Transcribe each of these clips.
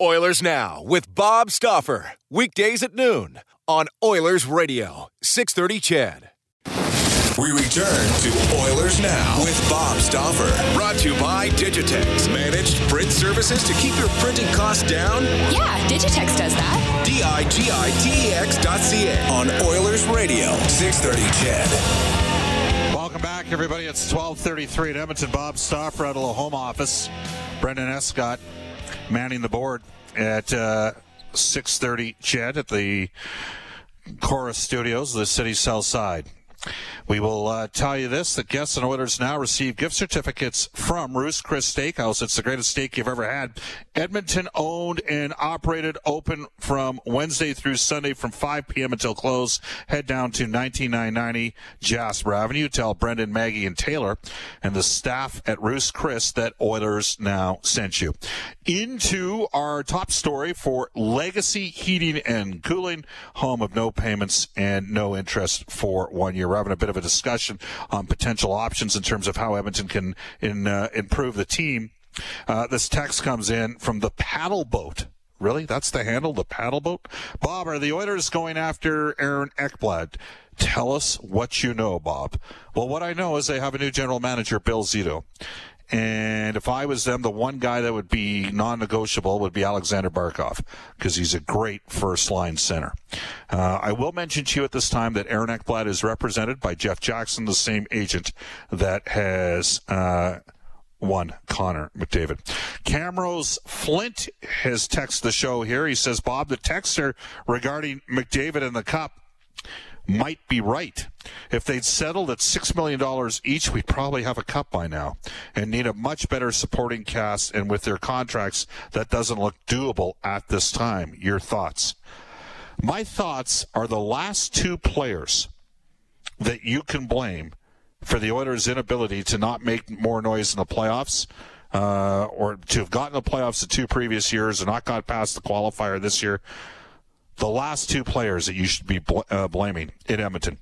Oilers Now with Bob Stauffer. Weekdays at noon on Oilers Radio, 630 CHED. We return to Oilers Now with Bob Stauffer. Brought to you by Digitex. Managed print services to keep your printing costs down? Yeah, Digitex does that. D-I-G-I-T-E-X dot C-A on Oilers Radio, 630 CHED. Welcome back, everybody. It's 1233 at Edmonton. Bob Stauffer out of the home office. Brendan Escott manning the board at uh, 6.30 CHED at the Corus Studios, the city's south side. We will uh, tell you this: that guests and Oilers now receive gift certificates from Ruth's Chris Steakhouse. It's the greatest steak you've ever had. Edmonton owned and operated, open from Wednesday through Sunday from 5 p.m. until close. Head down to 19990 Jasper Avenue. Tell Brendan, Maggie, and Taylor and the staff at Ruth's Chris that Oilers now sent you. Into our top story for Legacy Heating and Cooling, home of no payments and no interest for one year. We're having a bit of a discussion on potential options in terms of how Edmonton can in, uh, improve the team. Uh, this text comes in from the paddle boat. Really? That's the handle, the paddle boat? Bob, are the Oilers going after Aaron Ekblad? Tell us what you know, Bob. Well, what I know is they have a new general manager, Bill Zito. And if I was them, the one guy that would be non-negotiable would be Alexander Barkov because he's a great first-line center. Uh, I will mention to you at this time that Aaron Ekblad is represented by Jeff Jackson, the same agent that has. Uh, one Connor McDavid. Camrose Flint has texted the show here. He says, Bob, the texter regarding McDavid and the cup might be right. If they'd settled at $6 million each, we'd probably have a cup by now and need a much better supporting cast. And with their contracts, that doesn't look doable at this time. Your thoughts? My thoughts are the last two players that you can blame for the Oilers' inability to not make more noise in the playoffs. Uh, or to have gotten the playoffs the two previous years and not got past the qualifier this year the last two players that you should be bl- uh, blaming in Edmonton.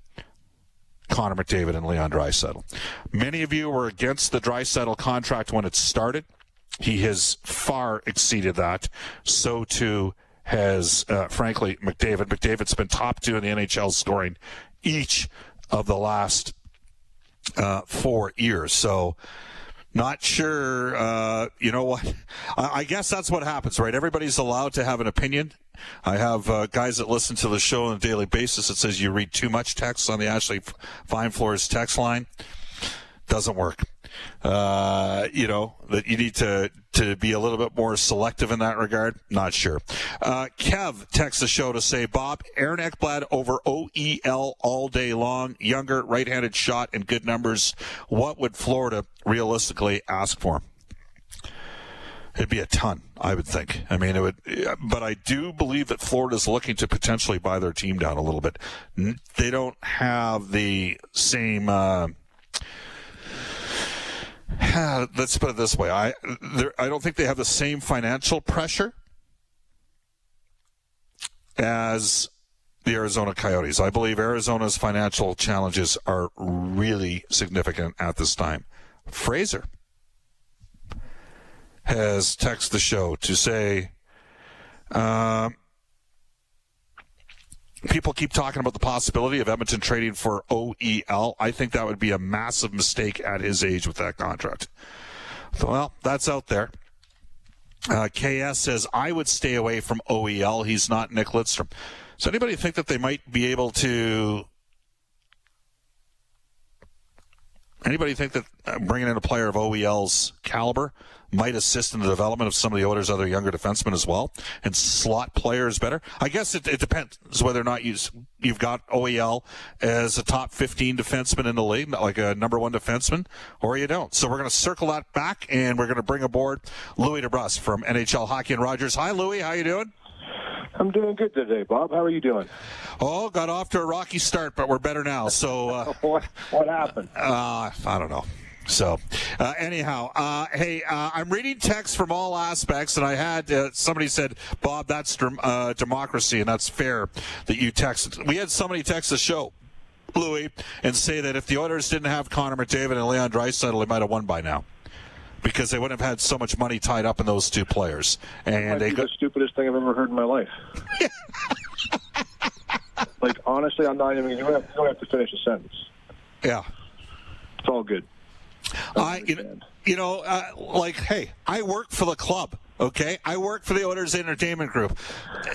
Connor McDavid and Leon Draisaitl. Many of you were against the Draisaitl contract when it started. He has far exceeded that. So too has, uh, frankly, McDavid. McDavid's been top two in the NHL scoring each of the last uh, four years. So not sure. Uh, you know what? I guess that's what happens, right? Everybody's allowed to have an opinion. I have uh, guys that listen to the show on a daily basis that says you read too much text on the Ashley Fine Floors text line. Doesn't work. Uh, you know that you need to to be a little bit more selective in that regard. Not sure. Uh, Kev texts the show to say, Bob, Aaron Ekblad over OEL all day long, younger, right-handed shot, and good numbers. What would Florida realistically ask for? It'd be a ton, I would think. I mean, it would, but I do believe that Florida's looking to potentially buy their team down a little bit. They don't have the same. Uh, let's put it this way: I I don't think they have the same financial pressure as the Arizona Coyotes. I believe Arizona's financial challenges are really significant at this time. Fraser has texted the show to say, uh, people keep talking about the possibility of Edmonton trading for OEL. I think that would be a massive mistake at his age with that contract. Well, that's out there. Uh, KS says, I would stay away from OEL. He's not Nick Lidstrom. Does anybody think that they might be able to Anybody think that uh, bringing in a player of OEL's caliber might assist in the development of some of the Oilers' other younger defensemen as well, and slot players better? I guess it, it depends whether or not you you've got OEL as a top 15 defenseman in the league, like a number one defenseman, or you don't. So we're going to circle that back, and we're going to bring aboard Louis DeBrusk from NHL Hockey and Rogers. Hi, Louis. How you doing? I'm doing good today, Bob. How are you doing? Oh, got off to a rocky start, but we're better now. So uh, what what happened? Uh, I don't know. So, uh, anyhow, uh, hey, uh, I'm reading texts from all aspects, and I had uh, somebody said, "Bob, that's uh, democracy, and that's fair that you text." We had somebody text the show, Louis, and say that if the Oilers didn't have Connor McDavid and Leon Draisaitl, they might have won by now because they wouldn't have had so much money tied up in those two players. And they go- the stupidest thing I've ever heard in my life. like honestly, I'm not even. You don't, have, you don't have to finish a sentence. Yeah, it's all good. I, you, you know, uh, like, hey, I work for the club. Okay, I work for the Oilers Entertainment Group.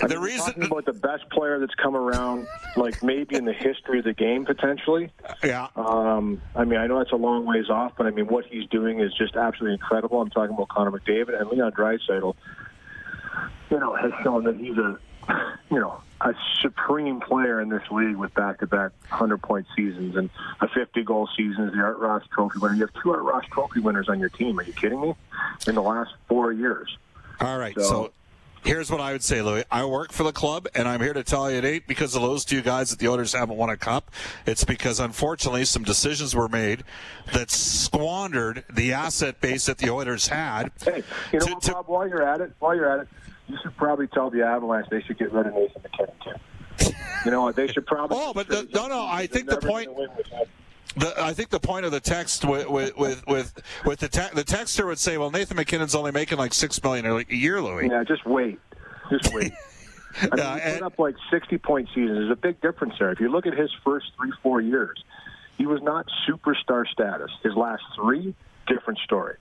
I the reason talking about the best player that's come around, like maybe in the history of the game, potentially. Yeah. Um, I mean, I know that's a long ways off, but I mean, what he's doing is just absolutely incredible. I'm talking about Connor McDavid and Leon Draisaitl. You know, has shown that he's a, you know, a supreme player in this league with back-to-back 100-point seasons and a 50-goal season as the Art Ross Trophy winner. You have two Art Ross Trophy winners on your team. Are you kidding me? In the last four years. All right. So, so, here's what I would say, Louis. I work for the club, and I'm here to tell you it ain't because of those two guys that the Oilers haven't won a cup. It's because, unfortunately, some decisions were made that squandered the asset base that the Oilers had. Hey, you know to, what, Bob? while you're at it, while you're at it, you should probably tell the Avalanche they should get rid of Nathan MacKinnon too. You know what? They should probably. Oh, but the, no, no. I think the point. The, I think the point of the text with with with with, with the te- the texter would say, "Well, Nathan MacKinnon's only making like six million a year, Louis." Yeah, just wait, just wait. I mean, uh, he put up like sixty point seasons. There's a big difference there. If you look at his first three four years, he was not superstar status. His last three, different story.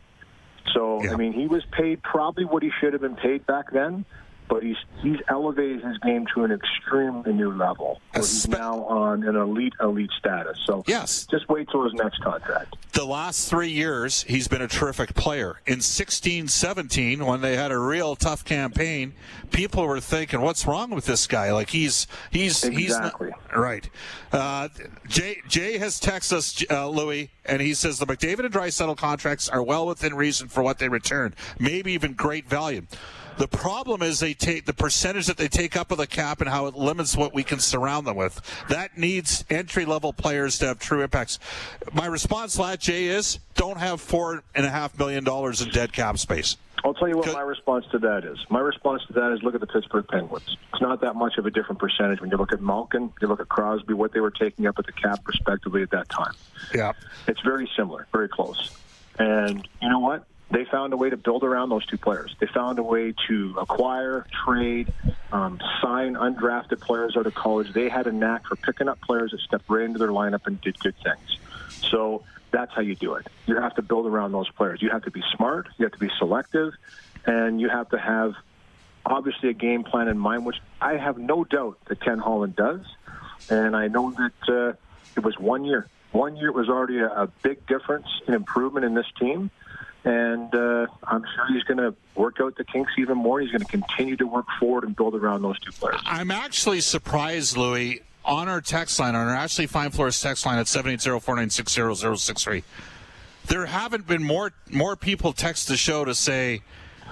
So yeah. I mean, he was paid probably what he should have been paid back then but he's he's elevated his game to an extremely new level. he's now on an elite elite status. So yes, just wait till his next contract. The last three years, he's been a terrific player. In 16-17, when they had a real tough campaign, people were thinking, "What's wrong with this guy? Like he's he's exactly. he's not, right." Uh, Jay Jay has texted us, uh, Louis, and he says the McDavid and Draisaitl contracts are well within reason for what they return, maybe even great value. The problem is they take the percentage that they take up of the cap and how it limits what we can surround them with. That needs entry level players to have true impacts. My response that, Jay, is don't have four and a half million dollars in dead cap space. I'll tell you what my response to that is. My response to that is look at the Pittsburgh Penguins. It's not that much of a different percentage when you look at Malkin, you look at Crosby, what they were taking up at the cap respectively at that time. Yeah. It's very similar, very close. And you know what? They found a way to build around those two players. They found a way to acquire, trade, um, sign undrafted players out of college. They had a knack for picking up players that stepped right into their lineup and did good things. So that's how you do it. You have to build around those players. You have to be smart, you have to be selective, and you have to have obviously a game plan in mind, which I have no doubt that Ken Holland does. And I know that uh, it was one year. One year was already a, a big difference in improvement in this team and uh, I'm sure he's going to work out the kinks even more. He's going to continue to work forward and build around those two players. I'm actually surprised, Louis, on our text line, on our Ashley Fine Floors text line at 780-496-0063. There haven't been more more people text the show to say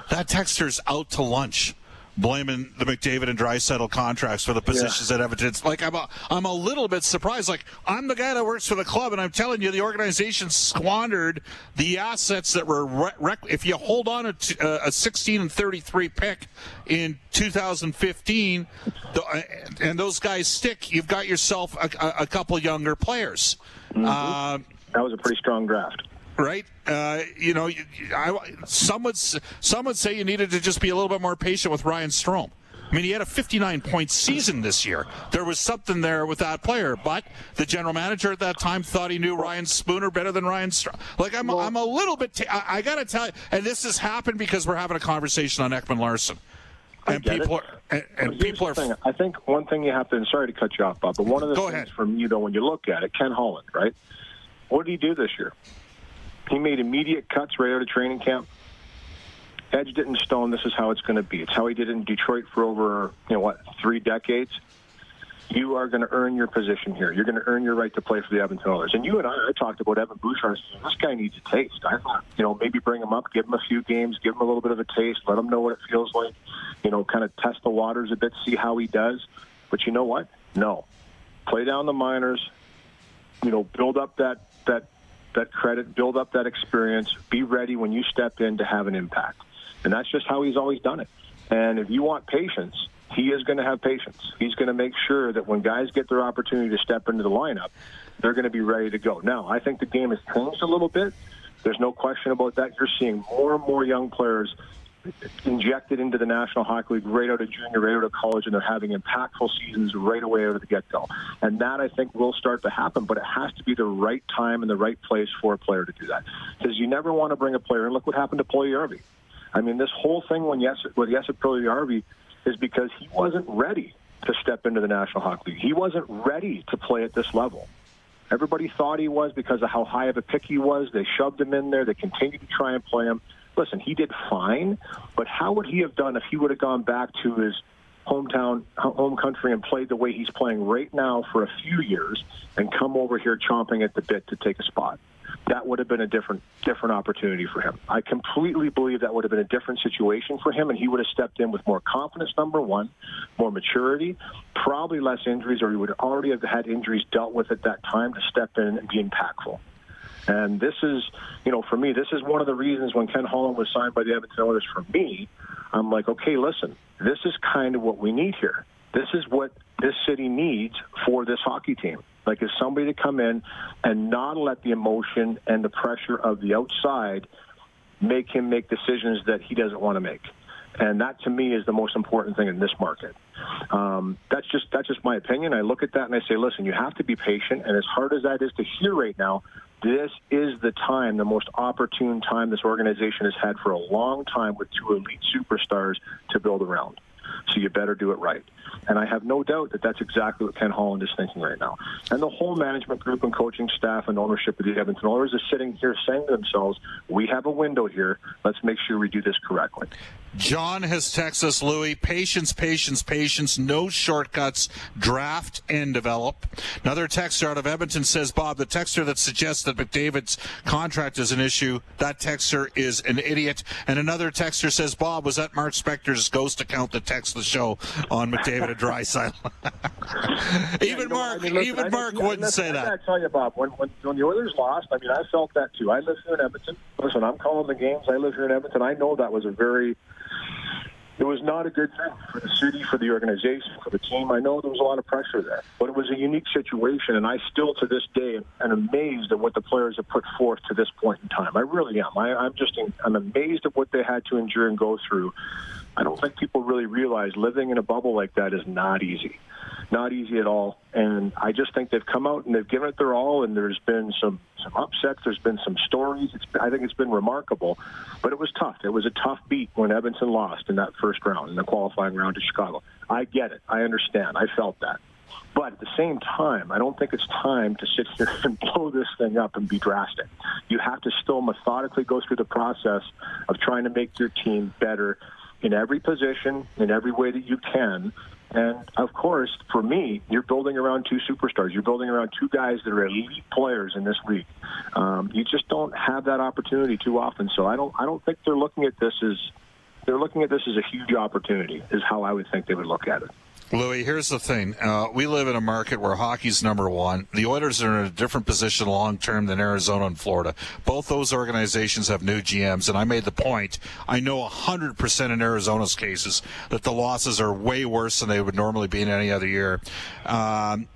that texter's out to lunch blaming the McDavid and Draisaitl contracts for the positions yeah. at Edmonton. It's like I'm a, I'm a little bit surprised. Like I'm the guy that works for the club, and I'm telling you, the organization squandered the assets that were. Rec- if you hold on to a 16 and 33 pick in 2015, the, uh, and those guys stick, you've got yourself a, a couple younger players. Mm-hmm. Uh, that was a pretty strong draft right? Uh, you know, I, some would some would say you needed to just be a little bit more patient with Ryan Strome. I mean, he had a 59 point season this year. There was something there with that player, but the general manager at that time thought he knew Ryan Spooner better than Ryan Strome. Like, I'm, well, I'm a little bit, t- I, I got to tell you, and this has happened because we're having a conversation on Ekman-Larsson. And people, are, and, and people are. I think one thing you have to, and sorry to cut you off, Bob, but one of the things ahead. from you, though, when you look at it, Ken Holland, right? What did he do this year? He made immediate cuts right out of training camp edged it in stone. This is how it's going to be. It's how he did it in Detroit for over, you know, what, three decades. You are going to earn your position here. You're going to earn your right to play for the Edmonton Oilers. And you and I, I talked about Evan Bouchard. This guy needs a taste. I thought, you know, maybe bring him up, give him a few games, give him a little bit of a taste, let him know what it feels like. You know, kind of test the waters a bit, see how he does. But you know what? No, play down the minors. You know, build up that that that credit, build up that experience. Be ready when you step in to have an impact. And that's just how he's always done it. And if you want patience, he is going to have patience. He's going to make sure that when guys get their opportunity to step into the lineup, they're going to be ready to go. Now, I think the game has changed a little bit. There's no question about that. You're seeing more and more young players injected into the National Hockey League right out of junior, right out of college, and they're having impactful seasons right away out of the get-go. And that, I think, will start to happen, but it has to be the right time and the right place for a player to do that. Because you never want to bring a player, and look what happened to Puljujärvi. I mean, this whole thing when yes, with yes Jesse Puljujärvi is because he wasn't ready to step into the National Hockey League. He wasn't ready to play at this level. Everybody thought he was because of how high of a pick he was. They shoved him in there. They continued to try and play him. Listen, he did fine, but how would he have done if he would have gone back to his hometown, home country, and played the way he's playing right now for a few years and come over here chomping at the bit to take a spot? that would have been a different different opportunity for him. I completely believe that would have been a different situation for him, and he would have stepped in with more confidence. Number one, more maturity, probably less injuries, or he would already have had injuries dealt with at that time to step in and be impactful. And this is, you know, for me, this is one of the reasons when Ken Holland was signed by the Edmonton Oilers. For me, I'm like, okay, listen, this is kind of what we need here. This is what this city needs for this hockey team. Like, is somebody to come in and not let the emotion and the pressure of the outside make him make decisions that he doesn't want to make. And that, to me, is the most important thing in this market. Um, that's just that's just my opinion. I look at that and I say, listen, you have to be patient. And as hard as that is to hear right now, this is the time, the most opportune time this organization has had for a long time with two elite superstars to build around. So you better do it right. And I have no doubt that that's exactly what Ken Holland is thinking right now. And the whole management group and coaching staff and ownership of the Edmonton Oilers is sitting here saying to themselves, we have a window here. Let's make sure we do this correctly. John has texted us, Louis, patience, patience, patience, no shortcuts, draft and develop. Another texter out of Edmonton says, Bob, the texter that suggests that McDavid's contract is an issue, that texter is an idiot. And another texter says, Bob, was that Mark Spector's ghost account that texted the show on McDavid and Draisaitl? even know, Mark, I mean, listen, even I Mark wouldn't listen, say I that. gotta tell you, Bob, when, when, when the Oilers lost, I mean, I felt that too. I live here in Edmonton. Listen, I'm calling the games. I live here in Edmonton. I know that was a very it was not a good thing for the city, for the organization, for the team. I know there was a lot of pressure there, but it was a unique situation, and I still, to this day, am amazed at what the players have put forth to this point in time. I really am. I, I'm just, I'm amazed at what they had to endure and go through. I don't think people really realize living in a bubble like that is not easy, not easy at all. And I just think they've come out and they've given it their all. And there's been some some upsets. There's been some stories. It's, I think it's been remarkable, but it was tough. It was a tough beat when Edmonton lost in that first round, in the qualifying round to Chicago. I get it. I understand. I felt that. But at the same time, I don't think it's time to sit here and blow this thing up and be drastic. You have to still methodically go through the process of trying to make your team better in every position, in every way that you can. And of course, for me, you're building around two superstars. You're building around two guys that are elite players in this league. Um, you just don't have that opportunity too often. So I don't, I don't think they're looking at this as they're looking at this as a huge opportunity. Is how I would think they would look at it. Louis, here's the thing. Uh, we live in a market where hockey's number one. The Oilers are in a different position long term than Arizona and Florida. Both those organizations have new GMs, and I made the point. I know 100% in Arizona's cases that the losses are way worse than they would normally be in any other year. Um,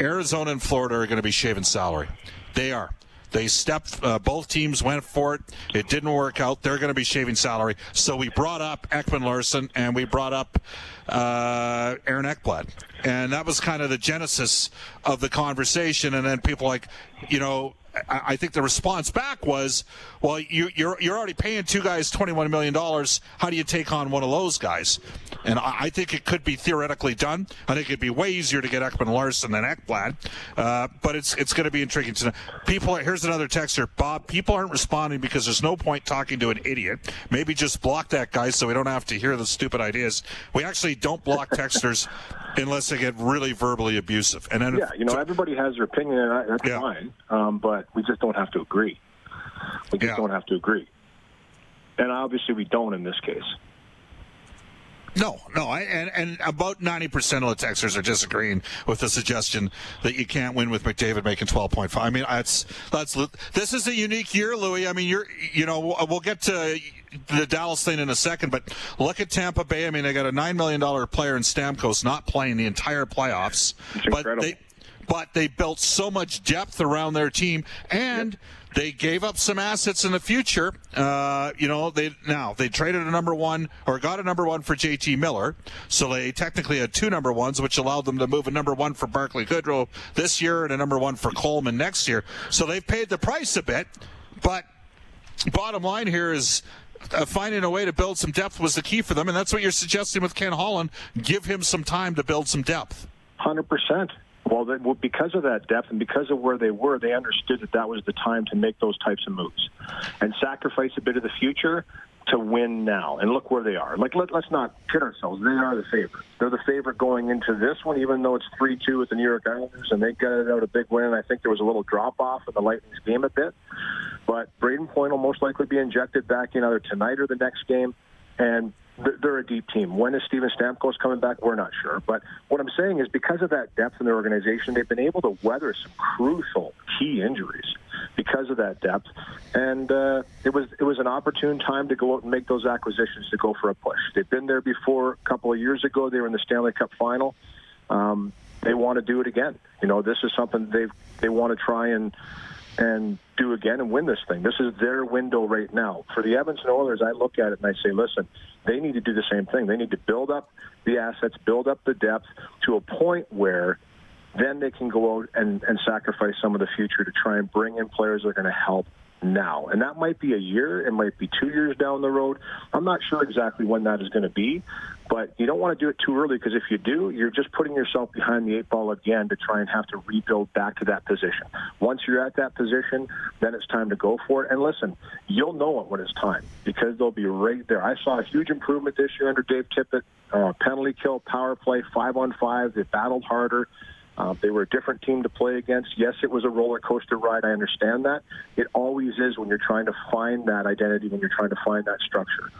Arizona and Florida are going to be shaving salary. They are. They stepped. Uh, both teams went for it. It didn't work out. They're going to be shaving salary. So we brought up Ekman-Larsson and we brought up uh, Aaron Ekblad, and that was kind of the genesis of the conversation. And then people like, you know, I think the response back was, "Well, you, you're you're already paying two guys twenty one million dollars. How do you take on one of those guys?" And I, think it could be theoretically done. I think it'd be way easier to get Ekman-Larsson than Ekblad, uh, but it's it's going to be intriguing to know. People, here's another texter, Bob. People aren't responding because there's no point talking to an idiot. Maybe just block that guy so we don't have to hear the stupid ideas. We actually don't block texters unless they get really verbally abusive. And then yeah, you know, everybody has their opinion, and that's yeah. fine. Um, but we just don't have to agree. We just yeah. don't have to agree. And obviously, we don't in this case. No, no, I, and and about ninety percent of the texters are disagreeing with the suggestion that you can't win with McDavid making twelve point five. I mean, that's that's this is a unique year, Louis. I mean, you're you know we'll get to the Dallas thing in a second, but look at Tampa Bay. I mean, they got a nine million dollar player in Stamkos not playing the entire playoffs, but they but they built so much depth around their team and. Yep they gave up some assets in the future. Uh, you know, they now they traded a number one or got a number one for JT Miller, so they technically had two number ones, which allowed them to move a number one for Barclay Goodrow this year and a number one for Coleman next year. So they've paid the price a bit, but bottom line here is uh, finding a way to build some depth was the key for them, and that's what you're suggesting with Ken Holland. Give him some time to build some depth. Hundred percent. Well, they, well, because of that depth and because of where they were, they understood that that was the time to make those types of moves and sacrifice a bit of the future to win now. And look where they are. Like, let, us not kid ourselves. They are the favorite. They're the favorite going into this one, even though it's 3 2 with the New York Islanders, and they got it out a big win. I think there was a little drop off in the Lightning's game a bit. But Brayden Point will most likely be injected back in either tonight or the next game. And they're a deep team. When is Steven Stamkos coming back? We're not sure. But what I'm saying is because of that depth in their organization, they've been able to weather some crucial key injuries because of that depth. And uh, it was it was an opportune time to go out and make those acquisitions to go for a push. They've been there before. A couple of years ago, they were in the Stanley Cup final. Um, they want to do it again. You know, this is something they they want to try and and do again and win this thing. This is their window right now. For the Edmonton Oilers, I look at it and I say, listen, they need to do the same thing. They need to build up the assets, build up the depth to a point where then they can go out and, and sacrifice some of the future to try and bring in players that are going to help now. And that might be a year, it might be two years down the road. I'm not sure exactly when that is going to be, but you don't want to do it too early because if you do, you're just putting yourself behind the eight ball again to try and have to rebuild back to that position. Once you're at that position, then it's time to go for it. And listen, you'll know it when it's time because they'll be right there. I saw a huge improvement this year under Dave Tippett. Uh, penalty kill, power play, five on five. They battled harder. Uh, they were a different team to play against. Yes, it was a roller coaster ride. I understand that. It always is when you're trying to find that identity, when you're trying to find that structure.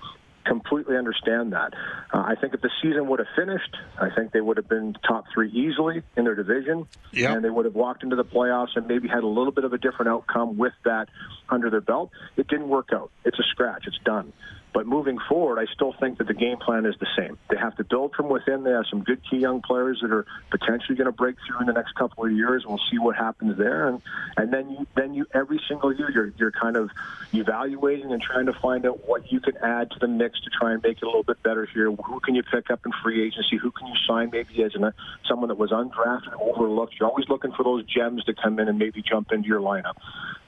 Completely understand that. Uh, I think if the season would have finished, I think they would have been top three easily in their division, yep. and they would have walked into the playoffs and maybe had a little bit of a different outcome with that under their belt. It didn't work out. It's a scratch. It's done. But moving forward, I still think that the game plan is the same. They have to build from within. They have some good key young players that are potentially going to break through in the next couple of years. We'll see what happens there, and and then you then you every single year you're you're kind of evaluating and trying to find out what you can add to the mix to try and make it a little bit better here. Who can you pick up in free agency? Who can you sign maybe as an, someone that was undrafted, overlooked? You're always looking for those gems to come in and maybe jump into your lineup.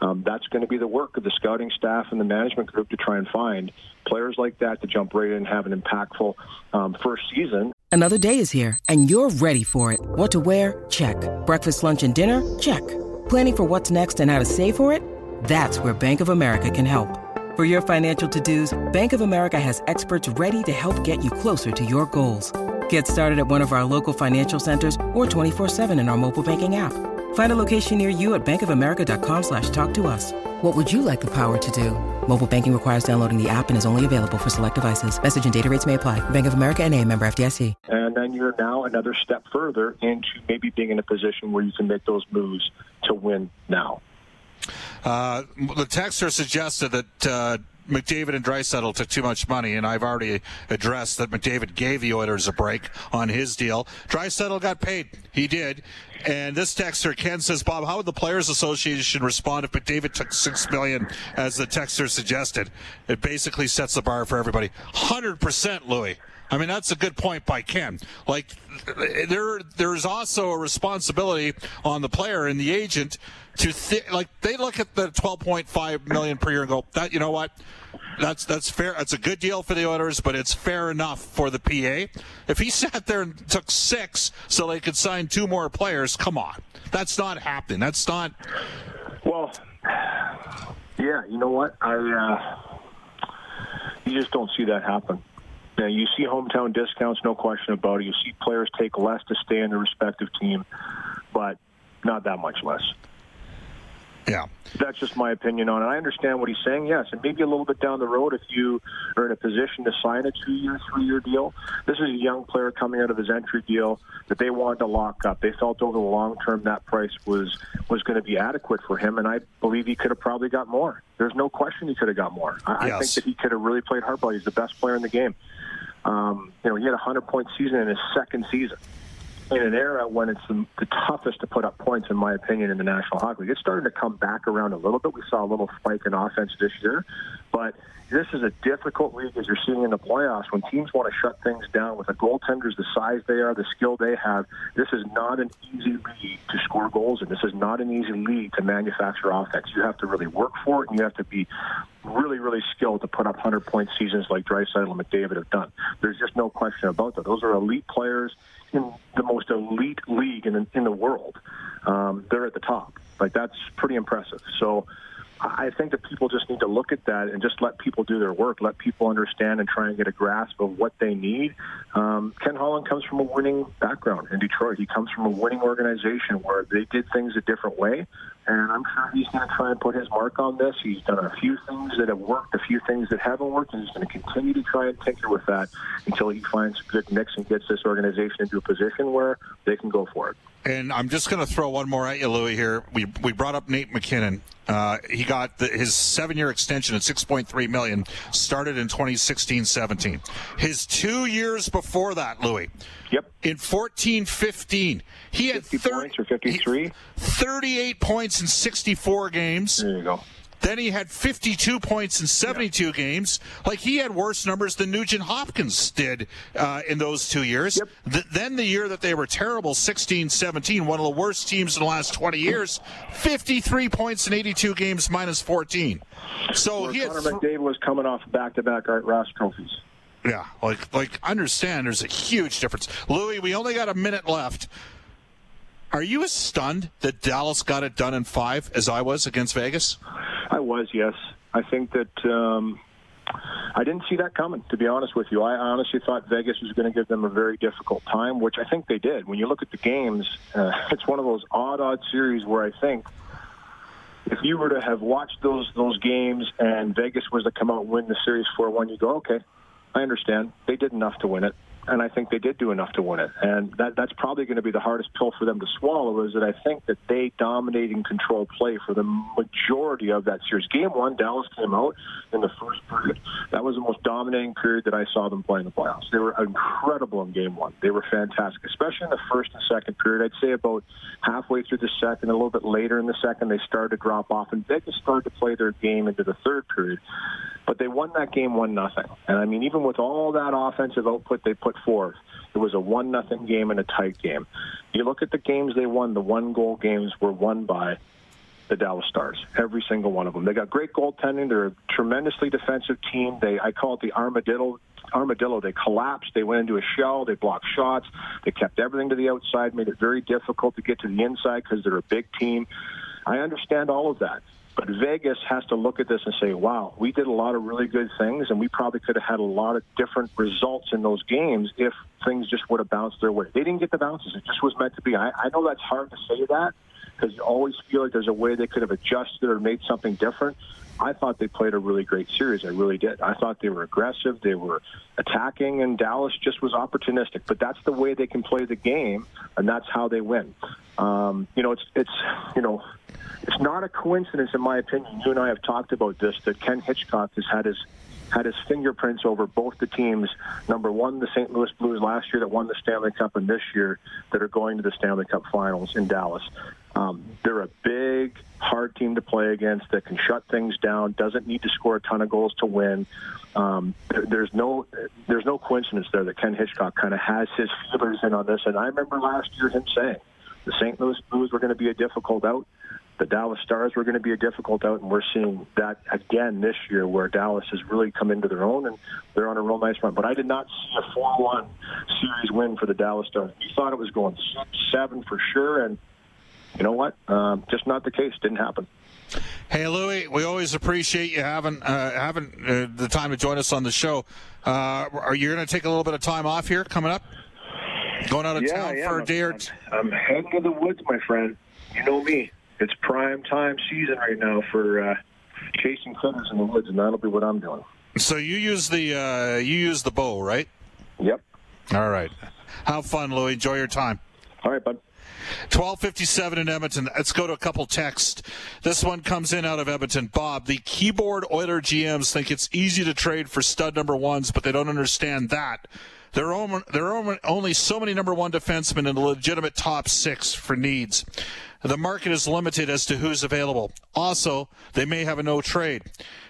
Um, that's going to be the work of the scouting staff and the management group to try and find players like that to jump right in and have an impactful um, first season. Another day is here, and you're ready for it. What to wear? Check. Breakfast, lunch, and dinner? Check. Planning for what's next and how to save for it? That's where Bank of America can help. For your financial to-dos, Bank of America has experts ready to help get you closer to your goals. Get started at one of our local financial centers or 24-7 in our mobile banking app. Find a location near you at bankofamerica.com slash talk to us. What would you like the power to do? Mobile banking requires downloading the app and is only available for select devices. Message and data rates may apply. Bank of America and a member FDIC. And then you're now another step further into maybe being in a position where you can make those moves to win now. Uh, the texter suggested that uh, McDavid and Draisaitl took too much money, and I've already addressed that McDavid gave the Oilers a break on his deal. Draisaitl got paid. He did. And this texter Ken says, Bob, how would the Players Association respond if McDavid took six million, as the texter suggested? It basically sets the bar for everybody. Hundred percent, Louis. I mean, that's a good point by Ken. Like, there, there's also a responsibility on the player and the agent to th- like they look at the 12.5 million per year and go, that you know what, that's that's fair. That's a good deal for the Oilers, but it's fair enough for the PA. If he sat there and took six so they could sign two more players, come on, that's not happening. That's not. Well, yeah, you know what, I. Uh, you just don't see that happen. Now, you see hometown discounts, no question about it. You see players take less to stay in their respective team, but not that much less. Yeah. That's just my opinion on it. I understand what he's saying, yes. And maybe a little bit down the road, if you are in a position to sign a two year, three year deal, this is a young player coming out of his entry deal that they wanted to lock up. They felt over the long term that price was, was going to be adequate for him, and I believe he could have probably got more. There's no question he could have got more. I, yes. I think that he could have really played hardball. He's the best player in the game. Um, you know, he had a 100 point season in his second season in an era when it's the, the, toughest to put up points, in my opinion, in the National Hockey League. It's starting to come back around a little bit. We saw a little spike in offense this year, but this is a difficult league as you're seeing in the playoffs when teams want to shut things down with the goaltenders the size they are, the skill they have. This is not an easy league to score goals in. This is not an easy league to manufacture offense. You have to really work for it, and you have to be really, really skilled to put up 100 point seasons like Draisaitl and McDavid have done. There's just no question about that. Those are elite players in the most elite league in the, in the world. Um, they're at the top. Like that's pretty impressive. So I think that people just need to look at that and just let people do their work, let people understand and try and get a grasp of what they need. Um, Ken Holland comes from a winning background in Detroit. He comes from a winning organization where they did things a different way, and I'm sure he's going to try and put his mark on this. He's done a few things that have worked, a few things that haven't worked, and he's going to continue to try and tinker with that until he finds a good mix and gets this organization into a position where they can go for it. And I'm just going to throw one more at you, Louis. Here, we we brought up Nate MacKinnon. Uh, he got the, his seven-year extension at 6.3 million. Started in 2016-17. His two years before that, Louis. Yep. In 14-15, he had 30, points or 53. 38 points in 64 games. There you go. Then he had 52 points in 72 yeah. games. Like he had worse numbers than Nugent Hopkins did uh, in those two years. Yep. Th- then the year that they were terrible, 16 17, one of the worst teams in the last 20 years, 53 points in 82 games, minus 14. So Where he Connor th- McDavid was coming off back to back Art Ross trophies. Yeah, like like understand there's a huge difference. Louis, we only got a minute left. Are you as stunned that Dallas got it done in five as I was against Vegas? I was, yes. I think that um, I didn't see that coming, to be honest with you. I honestly thought Vegas was going to give them a very difficult time, which I think they did. When you look at the games, uh, it's one of those odd, odd series where I think if you were to have watched those those games and Vegas was to come out and win the series 4-1, you go, okay, I understand. They did enough to win it and I think they did do enough to win it. And that that's probably going to be the hardest pill for them to swallow. Is that I think that they dominated and controlled play for the majority of that series. Game one, Dallas came out in the first period. That was the most dominating period that I saw them play in the playoffs. They were incredible in game one. They were fantastic, especially in the first and second period. I'd say about halfway through the second, a little bit later in the second, they started to drop off, and Vegas started to play their game into the third period. But they won that game one nothing. And I mean, even with all that offensive output they put forth, it was a one nothing game and a tight game. You look at the games they won; the one goal games were won by the Dallas Stars. Every single one of them. They got great goaltending. They're a tremendously defensive team. They I call it the armadillo armadillo. They collapsed. They went into a shell. They blocked shots. They kept everything to the outside, made it very difficult to get to the inside because they're a big team. I understand all of that. But Vegas has to look at this and say, wow, we did a lot of really good things, and we probably could have had a lot of different results in those games if things just would have bounced their way. They didn't get the bounces. It just was meant to be. I, I know that's hard to say that because you always feel like there's a way they could have adjusted or made something different. I thought they played a really great series. I really did. I thought they were aggressive. They were attacking, and Dallas just was opportunistic. But that's the way they can play the game, and that's how they win. Um, you know, it's it's you know it's not a coincidence, in my opinion. You and I have talked about this that Ken Hitchcock has had his had his fingerprints over both the teams. Number one, the St. Louis Blues last year that won the Stanley Cup, and this year that are going to the Stanley Cup Finals in Dallas. Um, they're a big, hard team to play against that can shut things down. Doesn't need to score a ton of goals to win. Um, there, there's no there's no coincidence there that Ken Hitchcock kind of has his feelers in on this. And I remember last year him saying the St. Louis Blues were going to be a difficult out the Dallas Stars were going to be a difficult out, and we're seeing that again this year, where Dallas has really come into their own and they're on a real nice run. But I did not see a 4-1 series win for the Dallas Stars. We thought it was going seven for sure, and you know what? Um, just not the case. Didn't happen. Hey Louis, we always appreciate you having uh, having uh, the time to join us on the show. Uh, are you going to take a little bit of time off here coming up? Going out of yeah, town yeah, for I'm, a day or two? I'm heading to the woods, my friend. You know me it's prime time season right now for uh, chasing critters in the woods, and that'll be what I'm doing. So you use the uh, you use the bow, right? Yep. All right. Have fun, Louie. Enjoy your time. All right, bud. 1257 in Edmonton. Let's go to a couple texts. This one comes in out of Edmonton. Bob, the keyboard Oiler GMs think it's easy to trade for stud number ones, but they don't understand that. There are, only so many number one defensemen in the legitimate top six for needs the market is limited as to who's available. Also, they may have a no trade,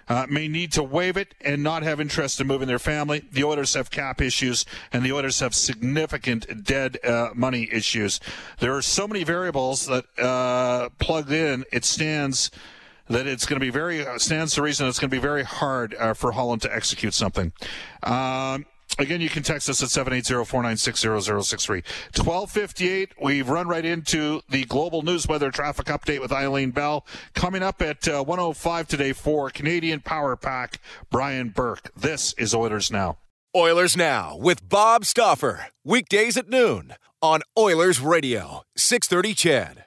uh, may need to waive it and not have interest in moving their family. The Oilers have cap issues, and the Oilers have significant dead uh, money issues. There are so many variables that uh, plugged in, it stands that it's going to be very stands to reason it's going to be very hard uh, for Holland to execute something. Um, Again, you can text us at 780-496-0063. 1258, we've run right into the global news weather traffic update with Eileen Bell. Coming up at uh, 105 today for Canadian Power Pack, Brian Burke. This is Oilers Now. Oilers Now with Bob Stauffer. Weekdays at noon on Oilers Radio, 630 CHED.